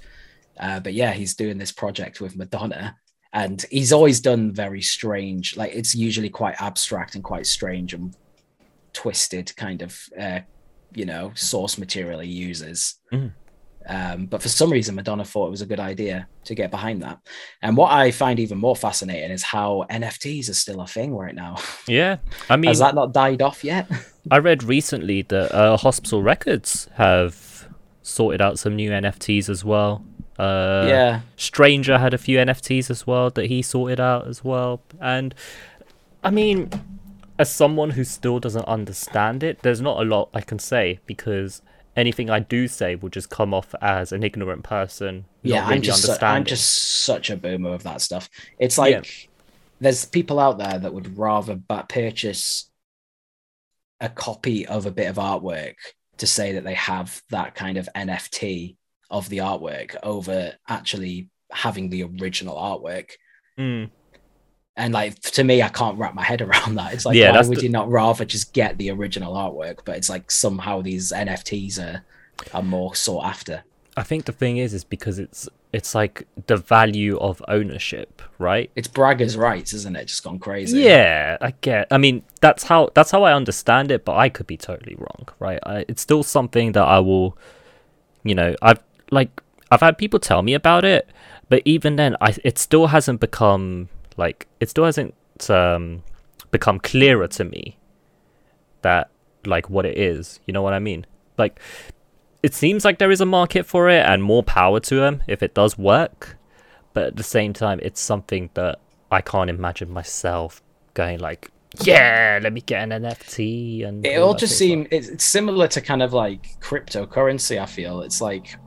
Uh, but yeah, he's doing this project with Madonna, and he's always done very strange. Like it's usually quite abstract and quite strange and twisted kind of uh, you know source material he uses. Mm. Um, but for some reason, Madonna thought it was a good idea to get behind that. And what I find even more fascinating is how NFTs are still a thing right now. yeah. I mean, Has that not died off yet? I read recently that uh, Hospital Records have sorted out some new NFTs as well. Uh, yeah, Stranger had a few NFTs as well that he sorted out as well. And I mean, as someone who still doesn't understand it, there's not a lot I can say because anything I do say will just come off as an ignorant person. yeah. really I'm just su- I'm just such a boomer of that stuff. It's like there's people out there that would rather ba- purchase a copy of a bit of artwork to say that they have that kind of NFT of the artwork over actually having the original artwork. Mm. And like to me, I can't wrap my head around that. It's like, Yeah, why would the- you not rather just get the original artwork? But it's like somehow these NFTs are are more sought after. I think the thing is, is because it's it's like the value of ownership, right? It's braggers' rights, isn't it? Just gone crazy. Yeah, I get. I mean, that's how that's how I understand it, but I could be totally wrong, right? I, it's still something that I will, you know, I've like I've had people tell me about it, but even then, I it still hasn't become like it still hasn't um become clearer to me that like what it is. You know what I mean? Like, it seems like there is a market for it, and more power to them if it does work. But at the same time, it's something that I can't imagine myself going like, yeah, let me get an NFT and It all just seem it's, it's similar to kind of like cryptocurrency. I feel it's like.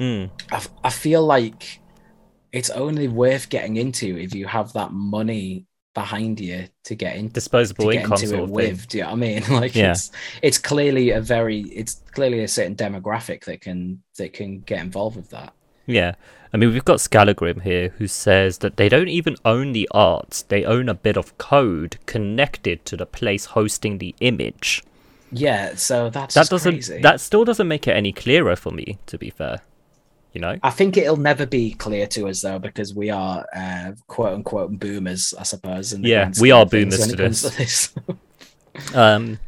Mm, I, I feel like it's only worth getting into if you have that money behind you to get into disposable to get income into sort it of thing. with. Do you know what I mean? Like Yeah. it's it's clearly a very it's clearly a certain demographic that can that can get involved with that. Yeah. I mean, we've got Scalagrim here who says that they don't even own the art, they own a bit of code connected to the place hosting the image. Yeah, so that's that doesn't crazy. that still doesn't make it any clearer for me, to be fair. You know? I think it'll never be clear to us though because we are uh, quote unquote boomers, I suppose. Yeah, we are boomers to it comes this. Um,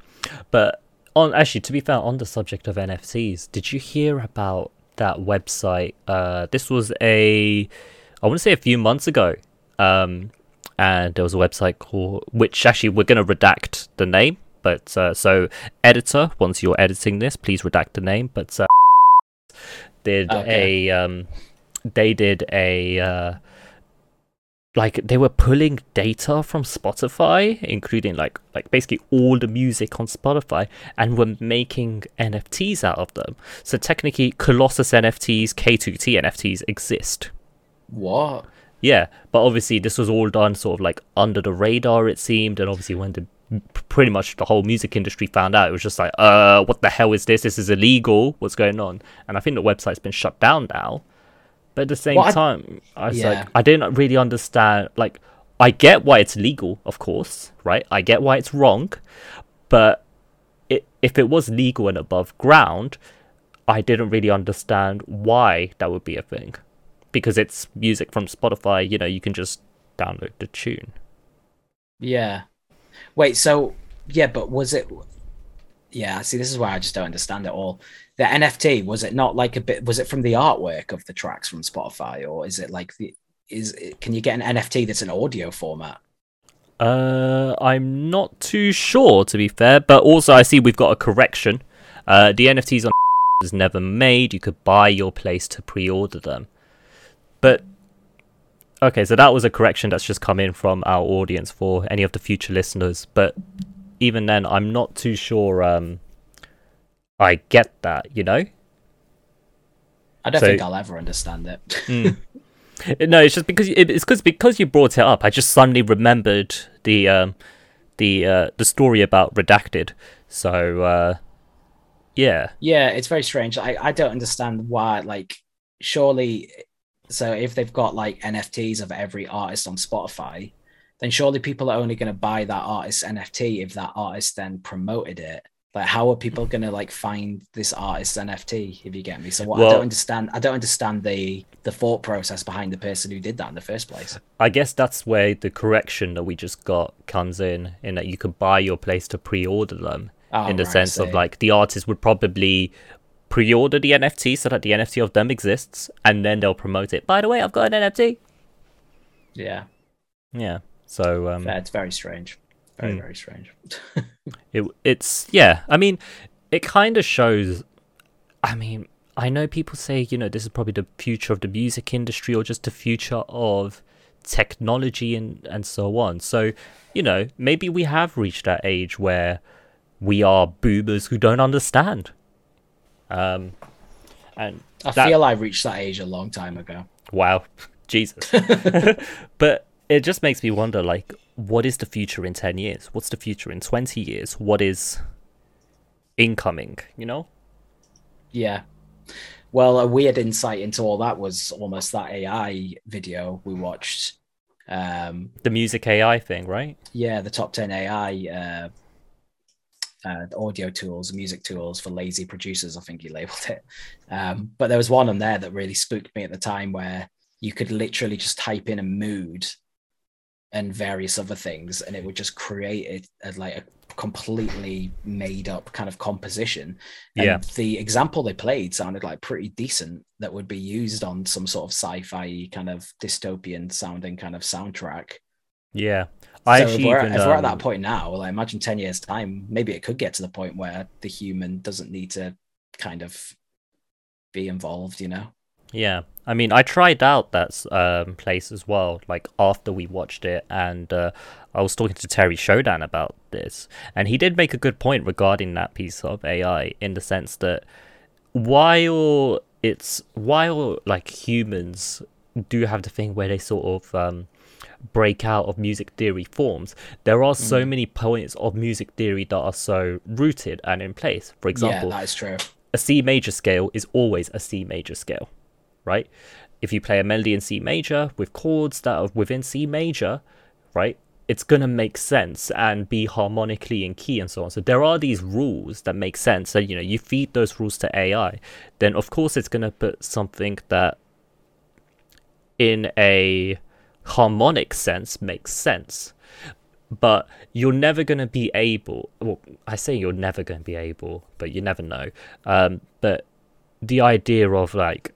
but on actually, to be fair, on the subject of NFTs, did you hear about that website? Uh, this was a, I want to say a few months ago. Um, and there was a website called, which actually we're going to redact the name. But uh, so, editor, once you're editing this, please redact the name. But uh, did Okay. a, um, they did a. Uh, like they were pulling data from Spotify, including like like basically all the music on Spotify, and were making NFTs out of them. So technically, Colossus NFTs, K2T NFTs exist. what? Yeah, but obviously this was all done sort of like under the radar. It seemed, and obviously when the pretty much the whole music industry found out, it was just like, uh, what the hell is this? This is illegal. What's going on? And I think the website's been shut down now. But at the same Well, I- time, I was Yeah. like, I didn't really understand. Like, I get why it's legal, of course, right? I get why it's wrong, but it, if it was legal and above ground, I didn't really understand why that would be a thing. Because it's music from Spotify, you know, you can just download the tune. Yeah. Wait, so yeah, but was it yeah, see this is why I just don't understand it all. The NFT, was it not like a bit was it from the artwork of the tracks from Spotify or is it like the is can you get an NFT that's an audio format? Uh, I'm not too sure to be fair, but also I see we've got a correction. Uh, the NFTs on is never made. You could buy your place to pre-order them, but okay, so that was a correction that's just come in from our audience for any of the future listeners. But even then, I'm not too sure. Um, I get that, you know. I don't So- think I'll ever understand it. Mm. No, it's just because it- it's because because you brought it up. I just suddenly remembered the um, the uh, the story about redacted. So uh, yeah, Yeah, it's very strange. I, I don't understand why, like, surely, so if they've got like NFTs of every artist on Spotify, then surely people are only going to buy that artist's NFT if that artist then promoted it. Like, how are people going to like find this artist's NFT? If you get me, so what I don't understand, I don't understand the the thought process behind the person who did that in the first place. I guess that's where the correction that we just got comes in, in that you could buy your place to pre-order them. Oh, in the right, sense of like the artist would probably pre-order the NFT so that the NFT of them exists, and then they'll promote it. By the way, I've got an NFT. yeah, Yeah. So um, fair, it's very strange, very Hmm. very strange. it it's yeah i mean it kind of shows i mean i know people say you know this is probably the future of the music industry or just the future of technology and and so on so you know maybe we have reached that age where we are boomers who don't understand um and I that- feel I reached that age a long time ago. Wow, Jesus. but it just makes me wonder like, what is the future in 10 years? What's the future in 20 years? What is incoming, you know? Yeah. Well, a weird insight into all that was almost that AI video we watched. Um, The music AI thing, right? yeah, the top 10 AI uh, uh, audio tools, music tools for lazy producers, I think he labeled it. Um, but there was one on there that really spooked me at the time where you could literally just type in a mood and various other things, and it would just create it as like a completely made up kind of composition. And Yeah. the example they played sounded like pretty decent that would be used on some sort of sci-fi kind of dystopian sounding kind of soundtrack. Yeah. I so actually if, we're, even, if we're at um, that point now, well, I imagine 10 years time, maybe it could get to the point where the human doesn't need to kind of be involved, you know? Yeah, I mean, I tried out that um, place as well. Like after we watched it, and uh, I was talking to Terry Shodan about this, and he did make a good point regarding that piece of AI in the sense that while it's while like humans do have the thing where they sort of um, break out of music theory forms, there are so mm. many points of music theory that are so rooted and in place. For example, yeah, that is true. a C major scale is always a C major scale, right? If you play a melody in C major with chords that are within C major, right, it's gonna make sense and be harmonically in key and so on. So there are these rules that make sense. So you know, you feed those rules to AI, then of course it's gonna put something that in a harmonic sense makes sense. But you're never going to be able well i say you're never going to be able but you never know. Um but the idea of like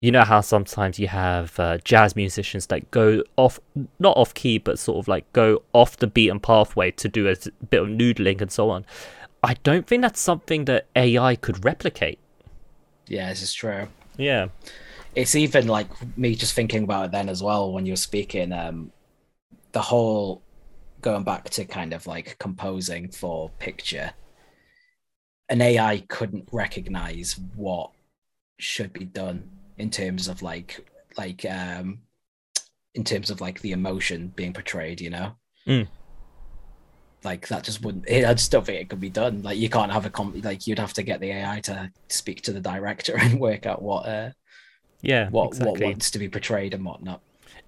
you know how sometimes you have uh, jazz musicians that go off not off key but sort of like go off the beaten pathway to do a bit of noodling and so on. I don't think that's something that ai could replicate. Yeah, this is true. yeah It's even like me just thinking about it then as well when you're speaking, um, the whole going back to kind of like composing for picture, an AI couldn't recognize what should be done in terms of like like um in terms of like the emotion being portrayed, you know? Mm. Like that just wouldn't I just don't think it could be done. Like you can't have a com like you'd have to get the AI to speak to the director and work out what uh yeah what exactly. what wants to be portrayed and what not.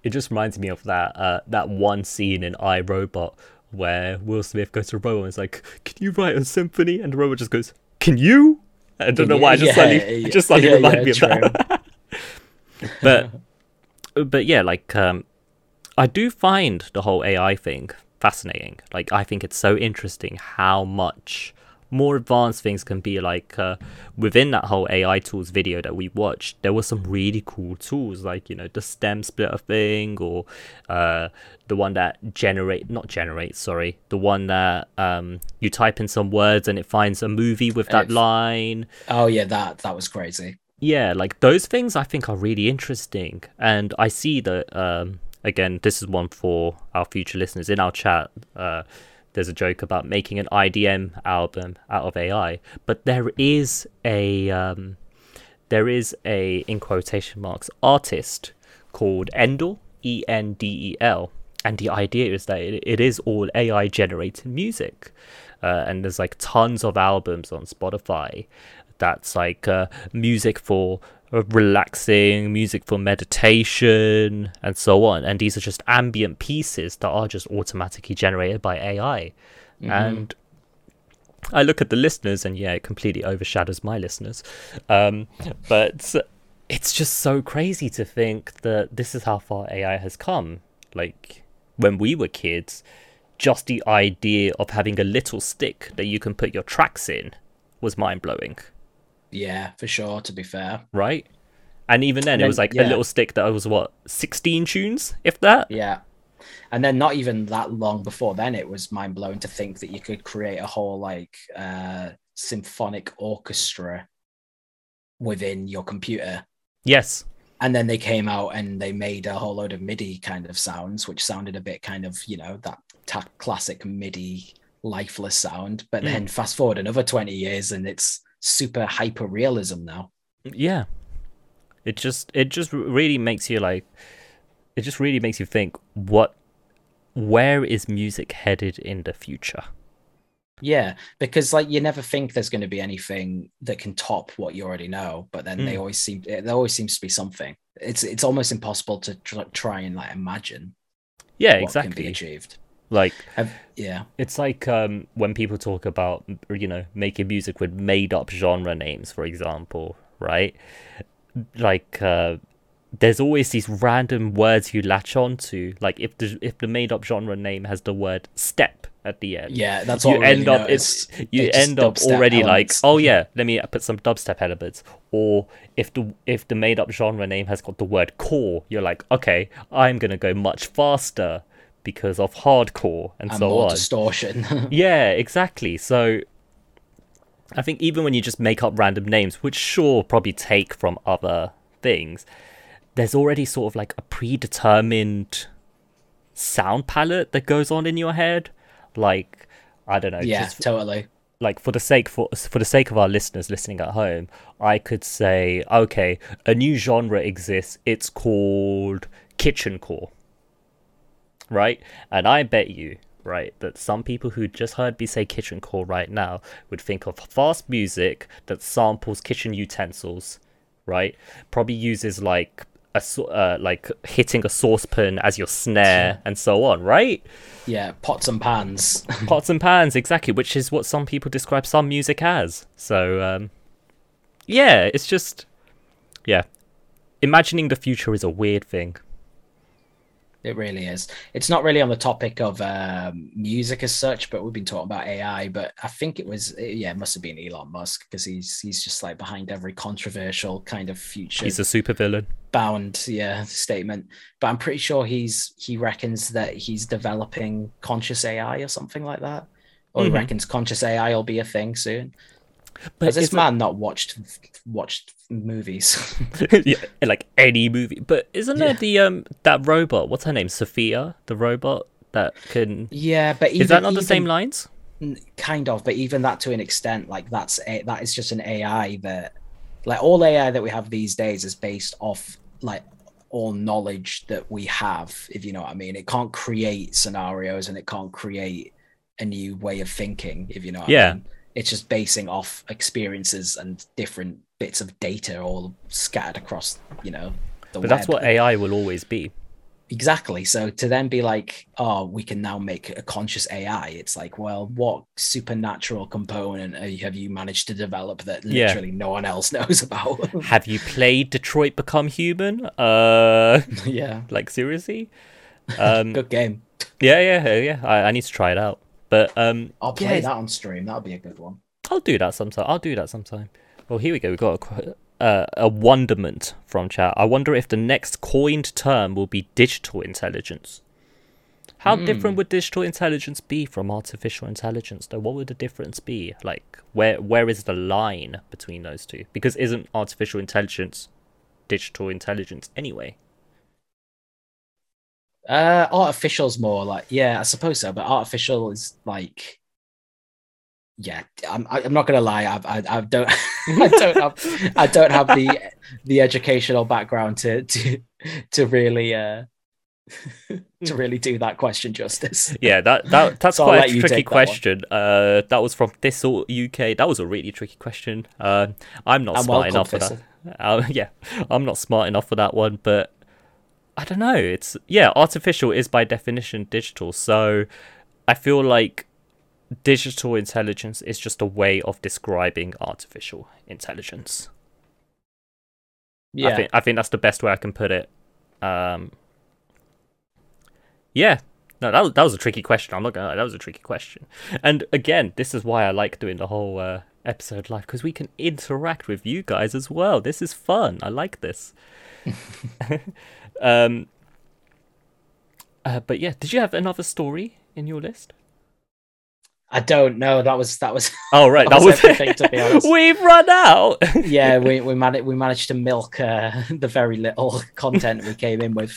It just reminds me of that uh, that one scene in I Robot where Will Smith goes to a robot and is like, "Can you write a symphony?" And the robot just goes, "Can you?" I don't know why. I just yeah, suddenly, it yeah, just suddenly yeah, reminded me of that. but but yeah, like um, I do find the whole AI thing fascinating. Like I think it's so interesting how much more advanced things can be. Like uh, within that whole AI tools video that we watched, there were some really cool tools, like you know the stem splitter thing, or uh, the one that generate not generate, sorry, the one that um, you type in some words and it finds a movie with that line oh yeah, that that was crazy. yeah like those things i think are really interesting and i see that um again this is one for our future listeners in our chat uh there's a joke about making an idm album out of ai but there is a um there is a in quotation marks artist called endel e-n-d-e-l and the idea is that it, it is all ai generated music. Uh, and there's like tons of albums on spotify that's like uh, music for relaxing, music for meditation, and so on. And these are just ambient pieces that are just automatically generated by AI. And I look at the listeners, and yeah, it completely overshadows my listeners. Um, but it's just so crazy to think that this is how far AI has come. Like when we were kids, just the idea of having a little stick that you can put your tracks in was mind blowing Yeah, for sure. To be fair, right? And even then, And it was then- like a little stick that was what sixteen tunes, if that. yeah. And then not even that long before then, it was mind blowing to think that you could create a whole like uh, symphonic orchestra within your computer. Yes, And then they came out and they made a whole load of MIDI kind of sounds, which sounded a bit kind of, you know, that ta- classic MIDI lifeless sound. But Mm. then fast forward another 20 years and it's super hyper realism now. yeah. It just it just really makes you like, it just really makes you think what, where is music headed in the future? Yeah, because like you never think there's going to be anything that can top what you already know, but then they Mm. always seem there always seems to be something. It's it's almost impossible to tr- try and like imagine Yeah, what can be exactly. achieved. Like Have, yeah, it's like um, when people talk about you know making music with made up genre names for example right? Like uh, there's always these random words you latch on to like if the if the made up genre name has the word step at the end yeah, that's what you really end up it's you end up already elements. like oh yeah let me put some dubstep elements. Or if the if the made up genre name has got the word core you're like okay i'm gonna go much faster because of hardcore and, so. and so more on distortion. yeah, exactly. So I think even when you just make up random names, which sure probably take from other things, there's already sort of like a predetermined sound palette that goes on in your head. Like I don't know, yeah, totally. like for the sake for for the sake of our listeners listening at home, I could say, okay, a new genre exists. It's called kitchencore. Right? And I bet you, right, that some people who just heard me say kitchen call right now would think of fast music that samples kitchen utensils, right? Probably uses like a uh, like hitting a saucepan as your snare and so on, right? Yeah, pots and pans. pots and pans exactly which is what some people describe some music as so um yeah it's just yeah imagining the future is a weird thing It really is. It's not really on the topic of um, music as such, but we've been talking about AI. But I think it was, yeah, it must have been Elon Musk because he's he's just like behind every controversial kind of future he's a supervillain bound, yeah, statement. But I'm pretty sure he's he reckons that he's developing conscious AI or something like that, or Mhm. he reckons conscious AI will be a thing soon. But Has this man not watched watched movies? yeah, like any movie but isn't there the um that robot what's her name sophia the robot that can yeah, but even, is that not the same lines kind of but even that to an extent like that's a, that is just an ai that like all ai that we have these days is based off like all knowledge that we have if you know what i mean it can't create scenarios and it can't create a new way of thinking if you know what Yeah. I mean. It's just basing off experiences and different bits of data all scattered across you know the but that's what ai will always be exactly. So to then be like, oh, we can now make a conscious AI. It's like, well, what supernatural component have you managed to develop that Yeah. literally no one else knows about? Have you played Detroit Become Human? Uh, yeah, like seriously? Um, good game. yeah, yeah, yeah. I, I need to try it out. But um, I'll play yeah, that on stream. That'll be a good one. I'll do that sometime. I'll do that sometime. Well, here we go. We've got a, uh, a wonderment from chat. I wonder if the next coined term will be digital intelligence. How different would digital intelligence be from artificial intelligence, though? What would the difference be? Like, where where is the line between those two? Because isn't artificial intelligence digital intelligence anyway? Uh, artificial's more like yeah, I suppose so. But artificial is like, yeah, I'm I- I'm not gonna lie. I've, I, I don't I don't have I don't have the the educational background to to to really uh to really do that question justice. Yeah, that that that's So quite a tricky take that question. Uh, that was from Thistle UK. That was a really tricky question. Uh, I'm not I'm smart welcome, enough for that. Uh, yeah, I'm not smart enough for that one. But I don't know. It's yeah, artificial is by definition digital. So I feel like digital intelligence is just a way of describing artificial intelligence. Yeah, I think I think that's the best way I can put it. Um, yeah, no, that was that was a tricky question. I'm not gonna lie, that was a tricky question. And again, this is why I like doing the whole uh, episode live because we can interact with you guys as well. This is fun. I like this. um, uh, but yeah, did you have another story in your list? I don't know. That was that was Oh right, That that, was was, everything, to be honest. We've run out. yeah. We we managed we managed to milk uh, the very little content we came in with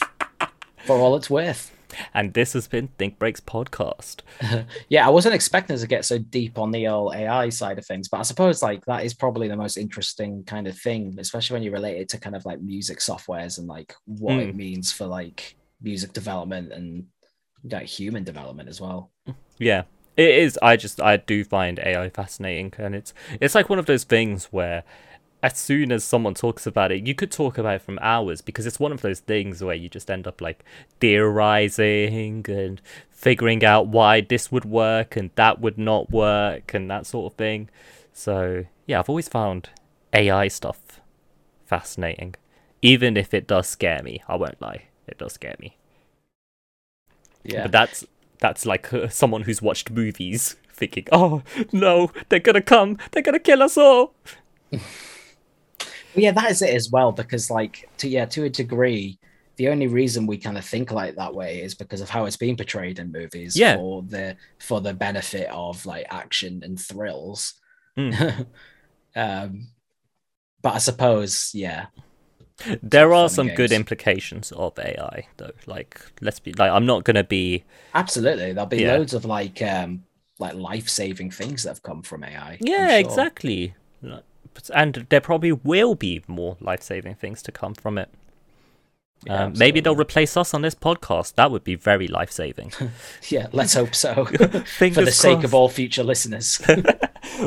for all it's worth. And this has been Think Breaks podcast. Yeah, I wasn't expecting to get so deep on the old AI side of things, but I suppose like that is probably the most interesting kind of thing, especially when you relate it to kind of like music softwares and like what Mm. it means for like music development and like human development as well. Yeah, it is. I just I do find AI fascinating, and it's it's like one of those things where as soon as someone talks about it, you could talk about it from hours because it's one of those things where you just end up like theorizing and figuring out why this would work and that would not work and that sort of thing. So yeah, I've always found AI stuff fascinating, even if it does scare me. I won't lie, it does scare me. Yeah. But that's that's like uh, someone who's watched movies thinking, "Oh no, they're gonna come, they're gonna kill us all." yeah, that is it as well, because like to yeah, to a degree, the only reason we kind of think like that way is because of how it's being portrayed in movies Yeah. for the for the benefit of like action and thrills. Mm. um but I suppose, yeah. There are some and good implications of AI, though. Like, let's be like, I'm not gonna be. Absolutely. There'll be Yeah. loads of like um like life-saving things that have come from AI. Yeah, sure. exactly. And there probably will be more life-saving things to come from it. Yeah, um, maybe they'll replace us on this podcast. That would be very life-saving. Yeah, let's hope so. For the Fingers sake of all future listeners.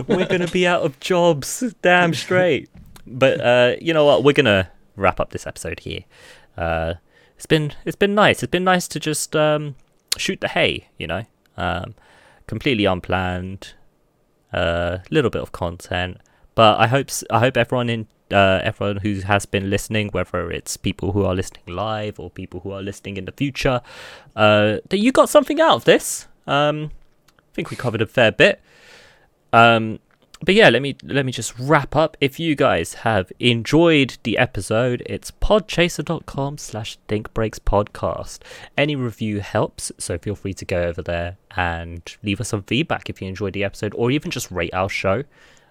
we're gonna be out of jobs damn straight but uh you know what we're gonna wrap up this episode here uh it's been it's been nice it's been nice to just um shoot the hay you know um completely unplanned a uh, little bit of content but i hope i hope everyone in uh, everyone who has been listening, whether it's people who are listening live or people who are listening in the future, uh, that you got something out of this. Um, I think we covered a fair bit. Um, but yeah, let me let me just wrap up. If you guys have enjoyed the episode, it's podchaser.com slash thinkbreakspodcast. Any review helps, so feel free to go over there and leave us some feedback if you enjoyed the episode, or even just rate our show.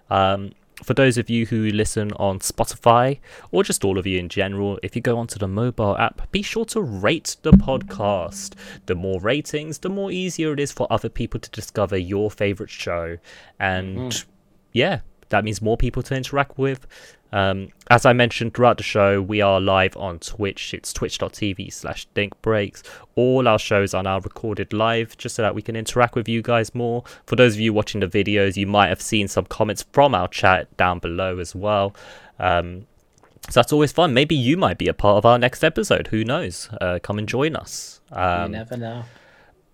Um, for those of you who listen on Spotify, or just all of you in general, if you go onto the mobile app, be sure to rate the podcast. The more ratings, the more easier it is for other people to discover your favorite show. And mm. yeah, that means more people to interact with. Um, as I mentioned throughout the show, we are live on Twitch. It's twitch.tv slash thinkbreaks. All our shows are now recorded live just so that we can interact with you guys more. For those of you watching the videos, you might have seen some comments from our chat down below as well. Um, So that's always fun. Maybe you might be a part of our next episode. Who knows? Uh, come and join us. Um, you never know.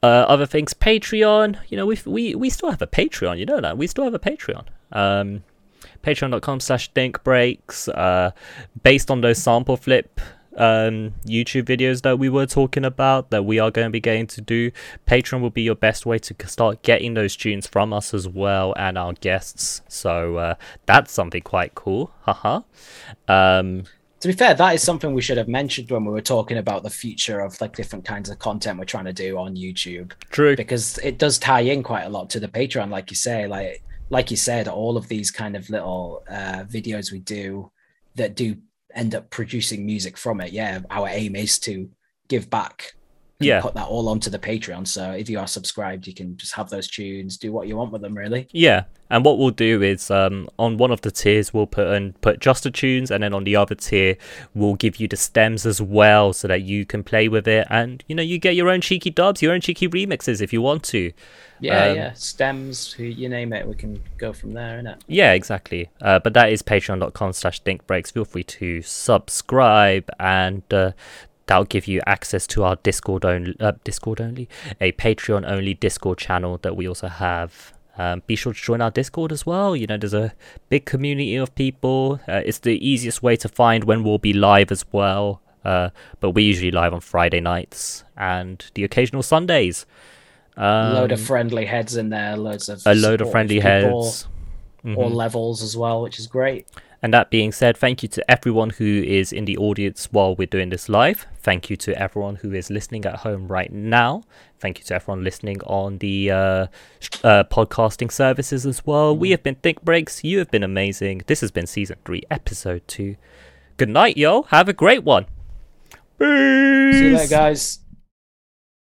uh, other things, Patreon. You know, we we we still have a Patreon. You know that we still have a Patreon. Um, Patreon.com slash Think Breaks. Uh, based on those sample flip um YouTube videos that we were talking about that we are going to be getting to do. Patreon will be your best way to start getting those tunes from us as well and our guests. So uh, that's something quite cool. Haha. um, To be fair, that is something we should have mentioned when we were talking about the future of like different kinds of content we're trying to do on YouTube. true. because it does tie in quite a lot to the Patreon, like you say, like like you said, all of these kind of little uh, videos we do that do end up producing music from it. Yeah, our aim is to give back. Yeah. put that all onto the Patreon. So if you are subscribed, you can just have those tunes, do what you want with them. Really, Yeah, and what we'll do is um, on one of the tiers we'll put and put just the tunes, and then on the other tier we'll give you the stems as well, so that you can play with it, and you know you get your own cheeky dubs, your own cheeky remixes if you want to. yeah, Um, yeah. Stems, who you name it, we can go from there, innit? Yeah, exactly. Uh, but that is patreon.com slash thinkbreaks. Feel free to subscribe and uh, that'll give you access to our Discord only, uh, Discord only, a Patreon only Discord channel that we also have. Um, be sure to join our Discord as well. You know, there's a big community of people. Uh, it's the easiest way to find when we'll be live as well. Uh, but we're usually live on Friday nights and the occasional Sundays. Um, load of friendly heads in there, loads of a load of friendly heads. all Mhm. levels as well, which is great. And that being said, thank you to everyone who is in the audience while we're doing this live. Thank you to everyone who is listening at home right now. Thank you to everyone listening on the uh, uh, podcasting services as well. We have been Think Breaks. You have been amazing. This has been season three, episode two. Good night, yo. Have a great one. Peace. See you later, guys.